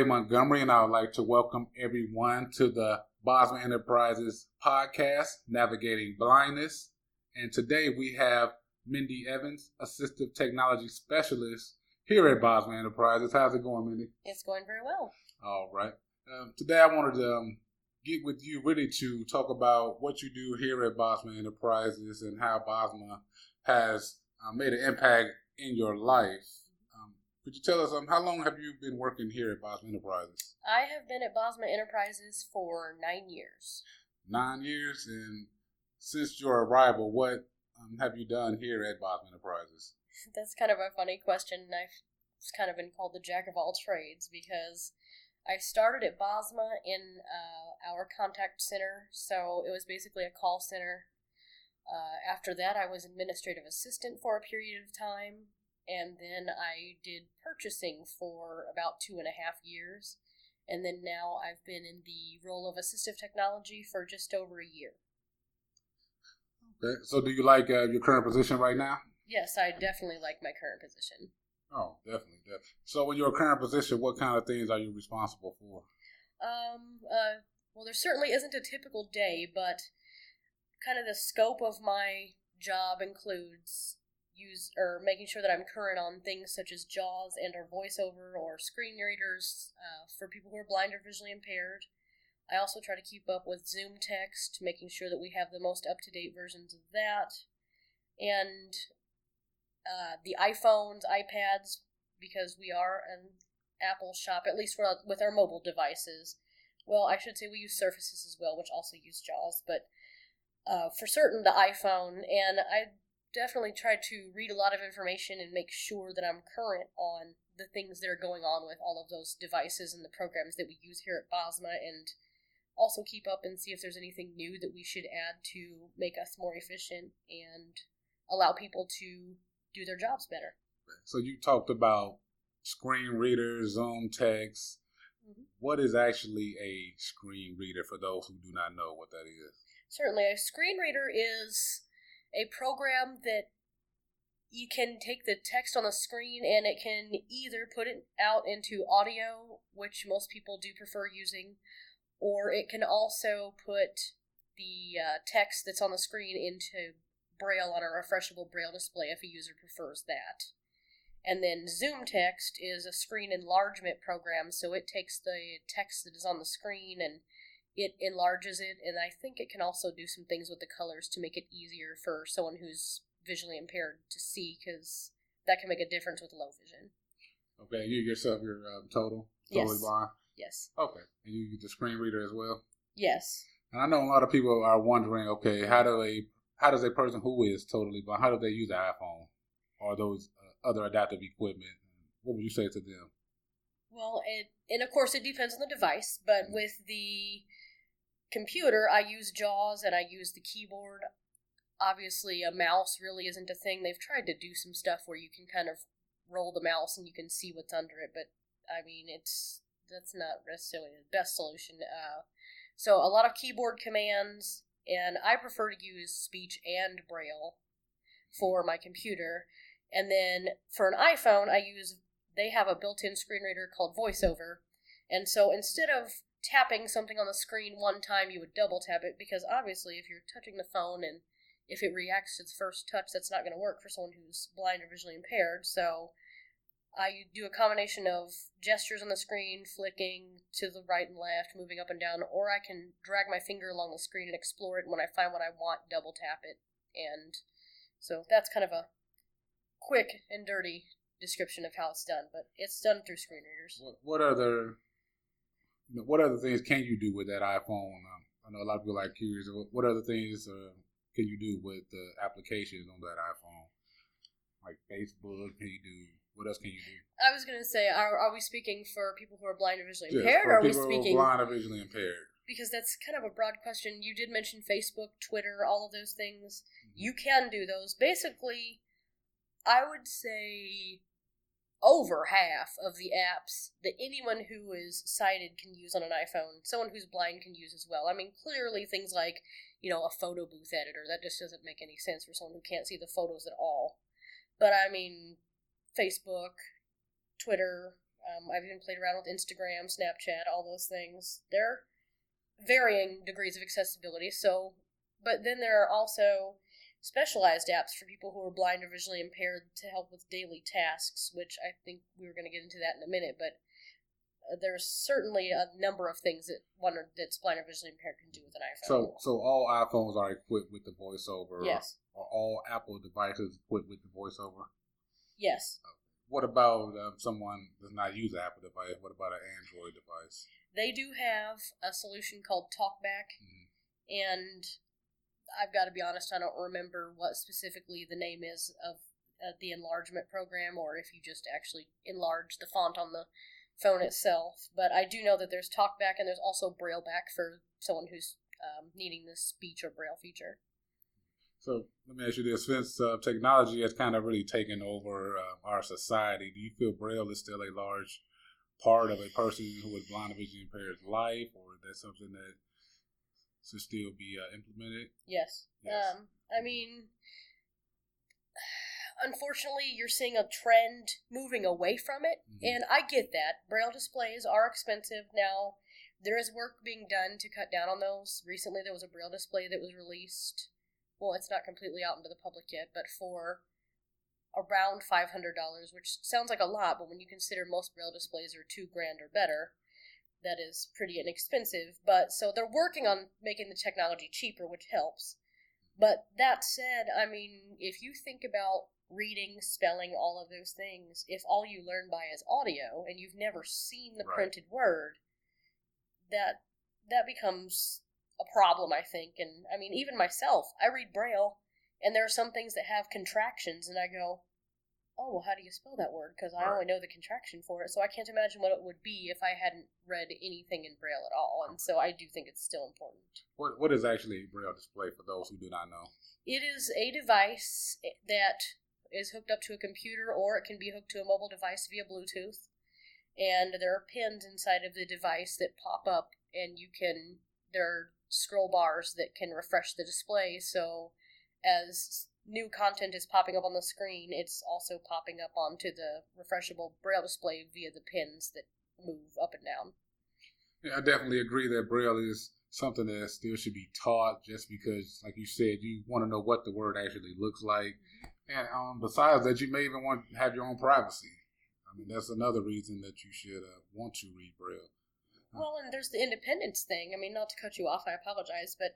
Ray Montgomery, and I would like to welcome everyone to the Bosma Enterprises podcast, Navigating Blindness. And today we have Mindy Evans, Assistive Technology Specialist here at Bosma Enterprises. How's it going, Mindy? It's going very well. All right. Um, today I wanted to um, get with you really to talk about what you do here at Bosma Enterprises and how Bosma has uh, made an impact in your life. Could you tell us um, how long have you been working here at Bosma Enterprises? I have been at Bosma Enterprises for nine years. Nine years, and since your arrival, what um, have you done here at Bosma Enterprises? That's kind of a funny question. I've kind of been called the jack of all trades because I started at Bosma in uh, our contact center, so it was basically a call center. Uh, after that, I was administrative assistant for a period of time, and then I did purchasing for about two and a half years, and then now I've been in the role of assistive technology for just over a year. Okay, so do you like uh, your current position right now? Yes, I definitely like my current position. Oh, definitely, definitely. So, in your current position, what kind of things are you responsible for? Um, uh, well, there certainly isn't a typical day, but kind of the scope of my job includes use or making sure that I'm current on things such as JAWS and or voiceover or screen readers uh, for people who are blind or visually impaired. I also try to keep up with Zoom text, making sure that we have the most up to date versions of that. And uh, the iPhones, iPads, because we are an Apple shop, at least with our mobile devices. Well, I should say we use Surfaces as well, which also use JAWS, but uh, for certain the iPhone. And I definitely try to read a lot of information and make sure that I'm current on the things that are going on with all of those devices and the programs that we use here at Bosma and also keep up and see if there's anything new that we should add to make us more efficient and allow people to do their jobs better. So you talked about screen readers, Zoom text. Mm-hmm. What is actually a screen reader for those who do not know what that is? Certainly, a screen reader is a program that you can take the text on the screen and it can either put it out into audio, which most people do prefer using, or it can also put the uh, text that's on the screen into Braille on a refreshable Braille display if a user prefers that. And then Zoom Text is a screen enlargement program, so it takes the text that is on the screen and it enlarges it, and I think it can also do some things with the colors to make it easier for someone who's visually impaired to see, because that can make a difference with low vision. Okay, you yourself, you're um, total, totally yes. blind. Yes. Okay, and you use the screen reader as well. Yes. And I know a lot of people are wondering, okay, how do they how does a person who is totally blind, how do they use the iPhone or those uh, other adaptive equipment? What would you say to them? Well, it, and of course it depends on the device, but mm-hmm. with the computer, I use JAWS and I use the keyboard. Obviously, a mouse really isn't a thing. They've tried to do some stuff where you can kind of roll the mouse and you can see what's under it, but I mean, it's that's not necessarily the best solution. Uh, so a lot of keyboard commands, and I prefer to use speech and braille for my computer. And then for an iPhone, I use they have a built-in screen reader called VoiceOver. And so instead of tapping something on the screen one time, you would double tap it because obviously if you're touching the phone and if it reacts to the first touch, that's not going to work for someone who's blind or visually impaired. So I do a combination of gestures on the screen, flicking to the right and left, moving up and down, or I can drag my finger along the screen and explore it. And when I find what I want, double tap it. And so that's kind of a quick and dirty description of how it's done, but it's done through screen readers. What, what other what other things can you do with that iPhone? Um, I know a lot of people are curious. What other things uh, can you do with the applications on that iPhone? Like Facebook, can you do what else can you do? I was gonna say, are, are we speaking for people who are blind or visually yes, impaired, or are we speaking blind or visually impaired? Because that's kind of a broad question. You did mention Facebook, Twitter, all of those things. Mm-hmm. You can do those. Basically, I would say over half of the apps that anyone who is sighted can use on an iPhone, someone who's blind can use as well. I mean, clearly things like, you know, a photo booth editor, that just doesn't make any sense for someone who can't see the photos at all. But I mean, Facebook, Twitter, Um, I've even played around with Instagram, Snapchat, all those things. They're varying degrees of accessibility. So, but then there are also specialized apps for people who are blind or visually impaired to help with daily tasks, which I think we were going to get into that in a minute. But uh, there's certainly a number of things that one that's blind or visually impaired can do with an iPhone. So, so all iPhones are equipped with the voiceover. Yes. Are all Apple devices equipped with the voiceover? Yes. What about um, someone does not use an Apple device? What about an Android device? They do have a solution called TalkBack, Mhm. and I've got to be honest, I don't remember what specifically the name is of uh, the enlargement program, or if you just actually enlarge the font on the phone itself. But I do know that there's TalkBack, and there's also BrailleBack for someone who's um, needing the speech or Braille feature. So let me ask you this: since uh, technology has kind of really taken over uh, our society, do you feel Braille is still a large part of a person who is blind or visually impaired's life, or is that something that should still be uh, implemented? Yes. Yes. Um, I mean, unfortunately, you're seeing a trend moving away from it, Mhm. and I get that. Braille displays are expensive now. There is work being done to cut down on those. Recently, there was a Braille display that was released. Well, it's not completely out into the public yet, but for around five hundred dollars, which sounds like a lot, but when you consider most Braille displays are two grand or better, that is pretty inexpensive. But so they're working on making the technology cheaper, which helps. But that said, I mean, if you think about reading, spelling, all of those things, if all you learn by is audio and you've never seen the Right. printed word, that that becomes a problem, I think. And I mean, even myself, I read Braille, and there are some things that have contractions, and I go, "Oh, well, how do you spell that word?" Because I Right. only know the contraction for it, so I can't imagine what it would be if I hadn't read anything in Braille at all. And so I do think it's still important. What What is actually a Braille display for those who do not know? It is a device eh, that is hooked up to a computer or it can be hooked to a mobile device via Bluetooth. And there are pins inside of the device that pop up, and you can, there are scroll bars that can refresh the display. So as new content is popping up on the screen, it's also popping up onto the refreshable braille display via the pins that move up and down. Yeah, I definitely agree that Braille is something that still should be taught just because, like you said, you want to know what the word actually looks like. And um, besides that, you may even want to have your own privacy. I mean, that's another reason that you should uh, want to read Braille. Well, and there's the independence thing. I mean, not to cut you off, I apologize, but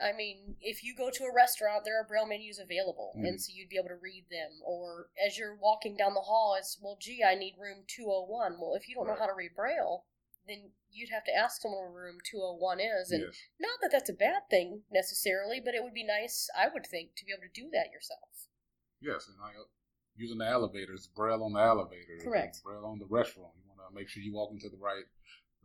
I mean, if you go to a restaurant, there are braille menus available, Mhm. and so you'd be able to read them. Or as you're walking down the hall, it's well, gee, I need room 201. Well, if you don't know how to read braille, then you'd have to ask someone where room 201 is, and yes. not that that's a bad thing necessarily, but it would be nice, I would think, to be able to do that yourself. Yes, and like using the elevators, Braille on the elevator, Correct. Braille on the restaurant. You want to make sure you walk into the right,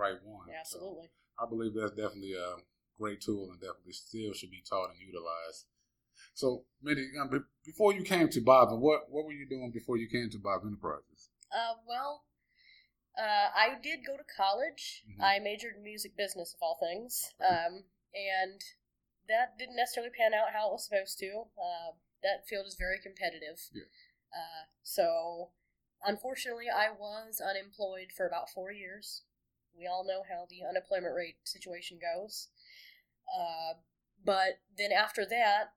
right one. So Absolutely. I believe that's definitely a great tool and definitely still should be taught and utilized. So, Mindy, um, before you came to Bob, what what were you doing before you came to Bob Enterprises? Uh, well, uh, I did go to college. Mhm. I majored in music business, of all things, Okay. um, and that didn't necessarily pan out how it was supposed to. Uh, that field is very competitive. Yeah. Uh, so, unfortunately, I was unemployed for about four years. We all know how the unemployment rate situation goes. Uh, but then after that,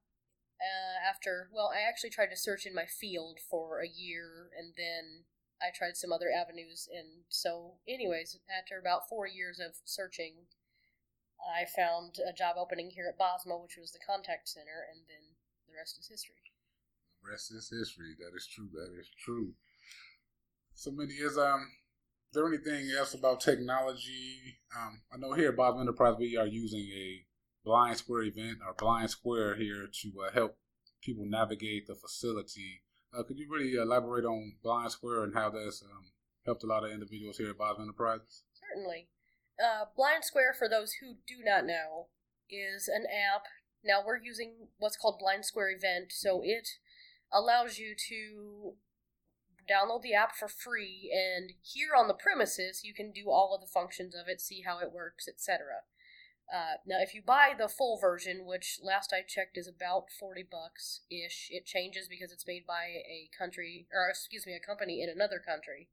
uh, after well, I actually tried to search in my field for a year, and then I tried some other avenues. And so, anyways, after about four years of searching, I found a job opening here at Bosma, which was the contact center, and then the rest is history. The rest is history. That is true. That is true. So, Mindy, is um, there anything else about technology? Um, I know here at Bob Enterprise we are using a Blind Square event or Blind Square here to uh, help people navigate the facility. Uh, could you really elaborate on Blind Square and how that's um, helped a lot of individuals here at Bob Enterprises? Certainly. Uh, Blind Square, for those who do not know, is an app. Now we're using what's called Blind Square Event, so it allows you to download the app for free, and here on the premises, you can do all of the functions of it, see how it works, etc. Uh, now, if you buy the full version, which last I checked is about forty bucks ish, it changes because it's made by a country, or excuse me, a company in another country.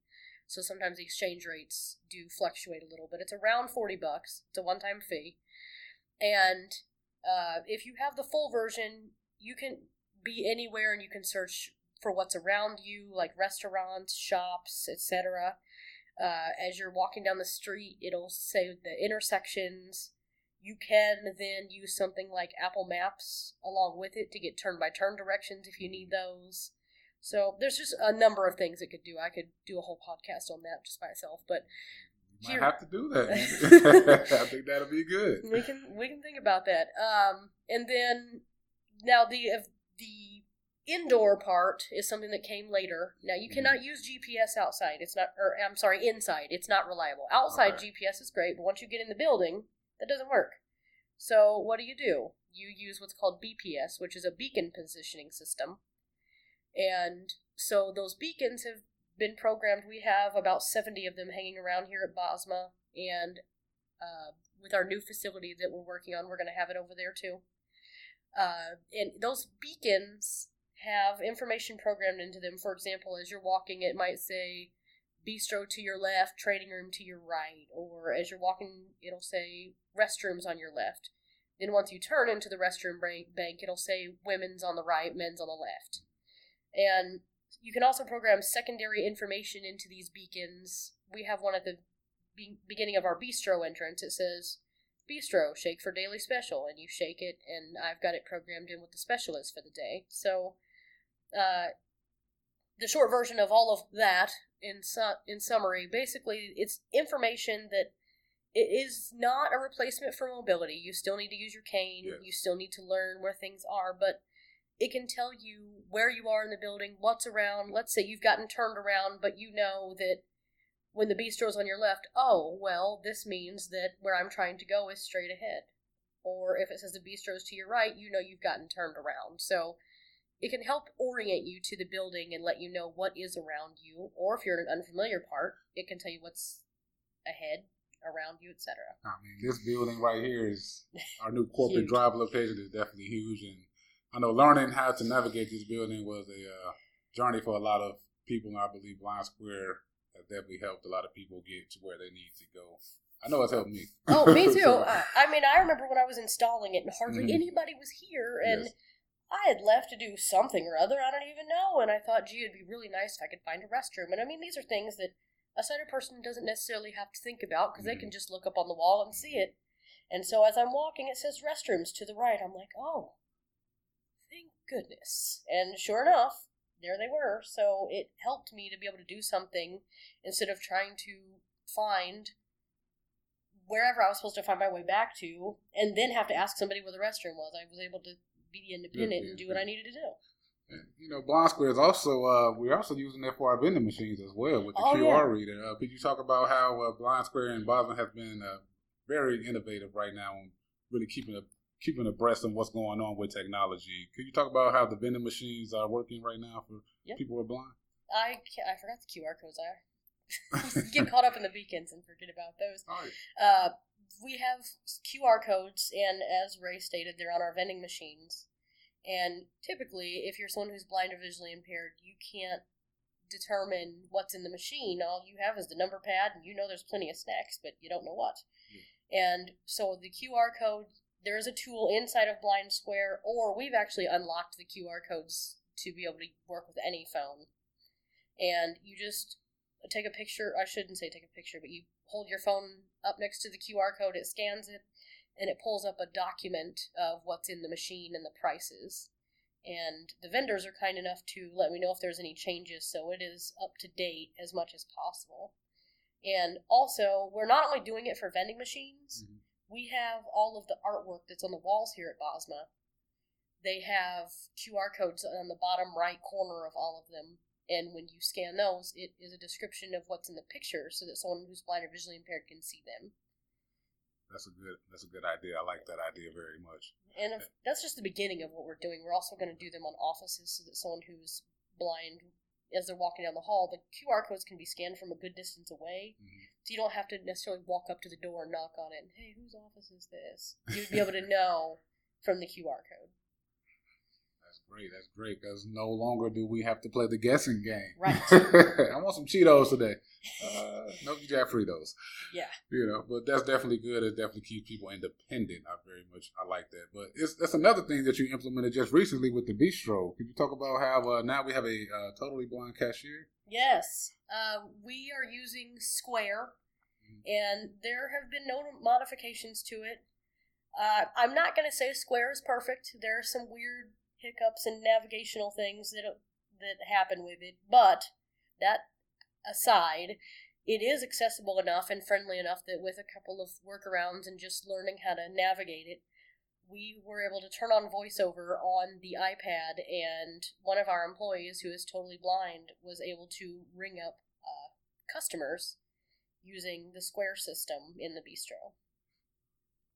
So sometimes the exchange rates do fluctuate a little bit. It's around 40 bucks. It's a one time fee. And uh, if you have the full version, you can be anywhere and you can search for what's around you, like restaurants, shops, etc. Uh, as you're walking down the street, it'll say the intersections. You can then use something like Apple Maps along with it to get turn by turn directions if you need those. So there's just a number of things it could do. I could do a whole podcast on that just by itself, but might have to do that. I think that'll be good. We can we can think about that. Um, and then now the the indoor part is something that came later. Now you cannot mm-hmm. use GPS outside. It's not, or I'm sorry, inside. It's not reliable. Outside okay. GPS is great, but once you get in the building, that doesn't work. So what do you do? You use what's called BPS, which is a beacon positioning system. And so those beacons have been programmed. We have about 70 of them hanging around here at Bosma, and uh, with our new facility that we're working on, we're going to have it over there too. Uh, and those beacons have information programmed into them. For example, as you're walking, it might say bistro to your left, trading room to your right, or as you're walking, it'll say restrooms on your left. Then once you turn into the restroom bank, it'll say women's on the right, men's on the left. And you can also program secondary information into these beacons. We have one at the be- beginning of our bistro entrance. It says bistro, shake for daily special, and you shake it, and I've got it programmed in with the special is for the day. So uh, the short version of all of that in su- in summary, basically, it's information that it is not a replacement for mobility. You still need to use your cane. Yes. You still need to learn where things are, but it can tell you where you are in the building, what's around. Let's say you've gotten turned around, but you know that when the bistro's on your left, oh, well, this means that where I'm trying to go is straight ahead. Or if it says the bistro's to your right, you know you've gotten turned around. So it can help orient you to the building and let you know what is around you, or if you're in an unfamiliar part, it can tell you what's ahead, around you, etc. I mean, this building right here is our new corporate drive location is definitely huge, and I know learning how to navigate this building was a uh, journey for a lot of people, and I believe Blind Square has definitely helped a lot of people get to where they need to go. I know it's helped me. Oh, me too. so, I mean, I remember when I was installing it, and hardly mm-hmm. anybody was here, and. Yes I had left to do something or other, I don't even know, and I thought, gee, it'd be really nice if I could find a restroom. And I mean, these are things that a sighted person doesn't necessarily have to think about because mm-hmm. they can just look up on the wall and see it. And so as I'm walking, it says restrooms to the right. I'm like, oh, thank goodness. And sure enough, there they were. So it helped me to be able to do something instead of trying to find wherever I was supposed to find my way back to and then have to ask somebody where the restroom was. I was able to be independent and do what I needed to do. And, you know, Blind Square is also uh, we're also using it for our vending machines as well with the oh, QR yeah. reader. Uh, could you talk about how uh, Blind Square and Bosma has been uh, very innovative right now and really keeping a keeping abreast of what's going on with technology? Could you talk about how the vending machines are working right now for yep. people who are blind? I I forgot the QR codes. I get caught up in the beacons and forget about those. Uh, we have QR codes, and as Ray stated, they're on our vending machines. And typically, if you're someone who's blind or visually impaired, you can't determine what's in the machine. All you have is the number pad, and you know there's plenty of snacks, but you don't know what. Yeah. And so the QR code, there is a tool inside of Blind Square, or we've actually unlocked the QR codes to be able to work with any phone. And you just take a picture. I shouldn't say take a picture, but you hold your phone up next to the QR code, it scans it, and it pulls up a document of what's in the machine and the prices. And the vendors are kind enough to let me know if there's any changes, so it is up to date as much as possible. And also, we're not only doing it for vending machines, mm-hmm. we have all of the artwork that's on the walls here at Bosma. They have QR codes on the bottom right corner of all of them and when you scan those, it is a description of what's in the picture, so that someone who's blind or visually impaired can see them. That's a good. That's a good idea. I like that idea very much. And if, that's just the beginning of what we're doing. We're also going to do them on offices, so that someone who's blind, as they're walking down the hall, the QR codes can be scanned from a good distance away, mm-hmm. so you don't have to necessarily walk up to the door and knock on it. And, hey, whose office is this? You'd be able to know from the QR code. That's great. That's great because no longer do we have to play the guessing game. Right. I want some Cheetos today. Uh, no Jack Fritos. Yeah. You know, but that's definitely good. It definitely keeps people independent. I very much I like that. But it's that's another thing that you implemented just recently with the bistro. Could you talk about how uh, now we have a uh, totally blind cashier? Yes. Uh, we are using Square, and there have been no modifications to it. Uh, I'm not going to say Square is perfect. There are some weird hiccups and navigational things that that happen with it, but that aside, it is accessible enough and friendly enough that with a couple of workarounds and just learning how to navigate it, we were able to turn on voiceover on the iPad, and one of our employees who is totally blind was able to ring up uh, customers using the Square system in the bistro.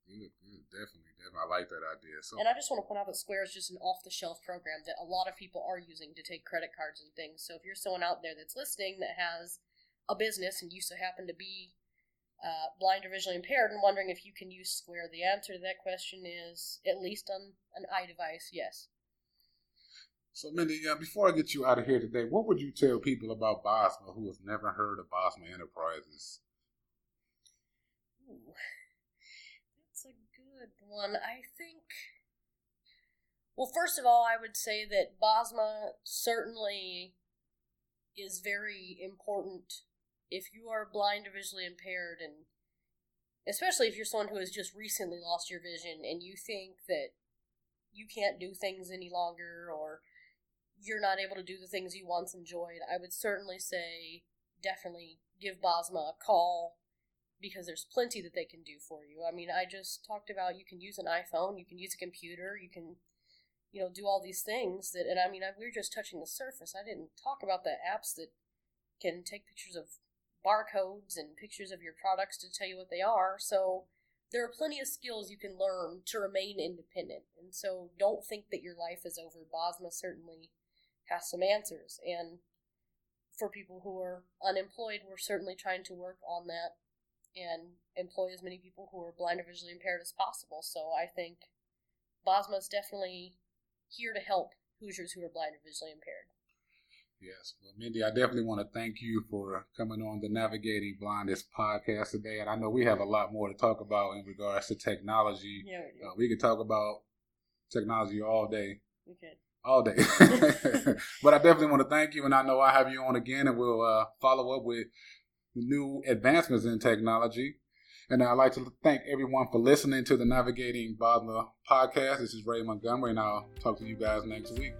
Good, good, definitely, definitely. I like that idea. So, and I just want to point out that Square is just an off-the-shelf program that a lot of people are using to take credit cards and things. So if you're someone out there that's listening that has a business and you so happen to be uh, blind or visually impaired and wondering if you can use Square, the answer to that question is at least on an iDevice, yes. So, Mindy, uh, before I get you out of here today, what would you tell people about Bosma who has never heard of Bosma Enterprises? Ooh good one. I think. Well, first of all, I would say that Bosma certainly is very important if you are blind or visually impaired, and especially if you're someone who has just recently lost your vision and you think that you can't do things any longer or you're not able to do the things you once enjoyed, I would certainly say definitely give Bosma a call because there's plenty that they can do for you. I mean, I just talked about you can use an iPhone, you can use a computer, you can, you know, do all these things that, and I mean, I, we are just touching the surface. I didn't talk about the apps that can take pictures of barcodes and pictures of your products to tell you what they are. So there are plenty of skills you can learn to remain independent. And so don't think that your life is over. Bosma certainly has some answers. And for people who are unemployed, we're certainly trying to work on that and employ as many people who are blind or visually impaired as possible. So I think Bosma is definitely here to help Hoosiers who are blind or visually impaired. Yes. Well, Mindy, I definitely want to thank you for coming on the Navigating Blindness podcast today. And I know we have a lot more to talk about in regards to technology. Yeah, we, uh, we could talk about technology all day. We could. All day. but I definitely want to thank you. And I know I have you on again, and we'll uh, follow up with new advancements in technology. And I'd like to thank everyone for listening to the Navigating Bosma podcast. This is Ray Montgomery, and I'll talk to you guys next week.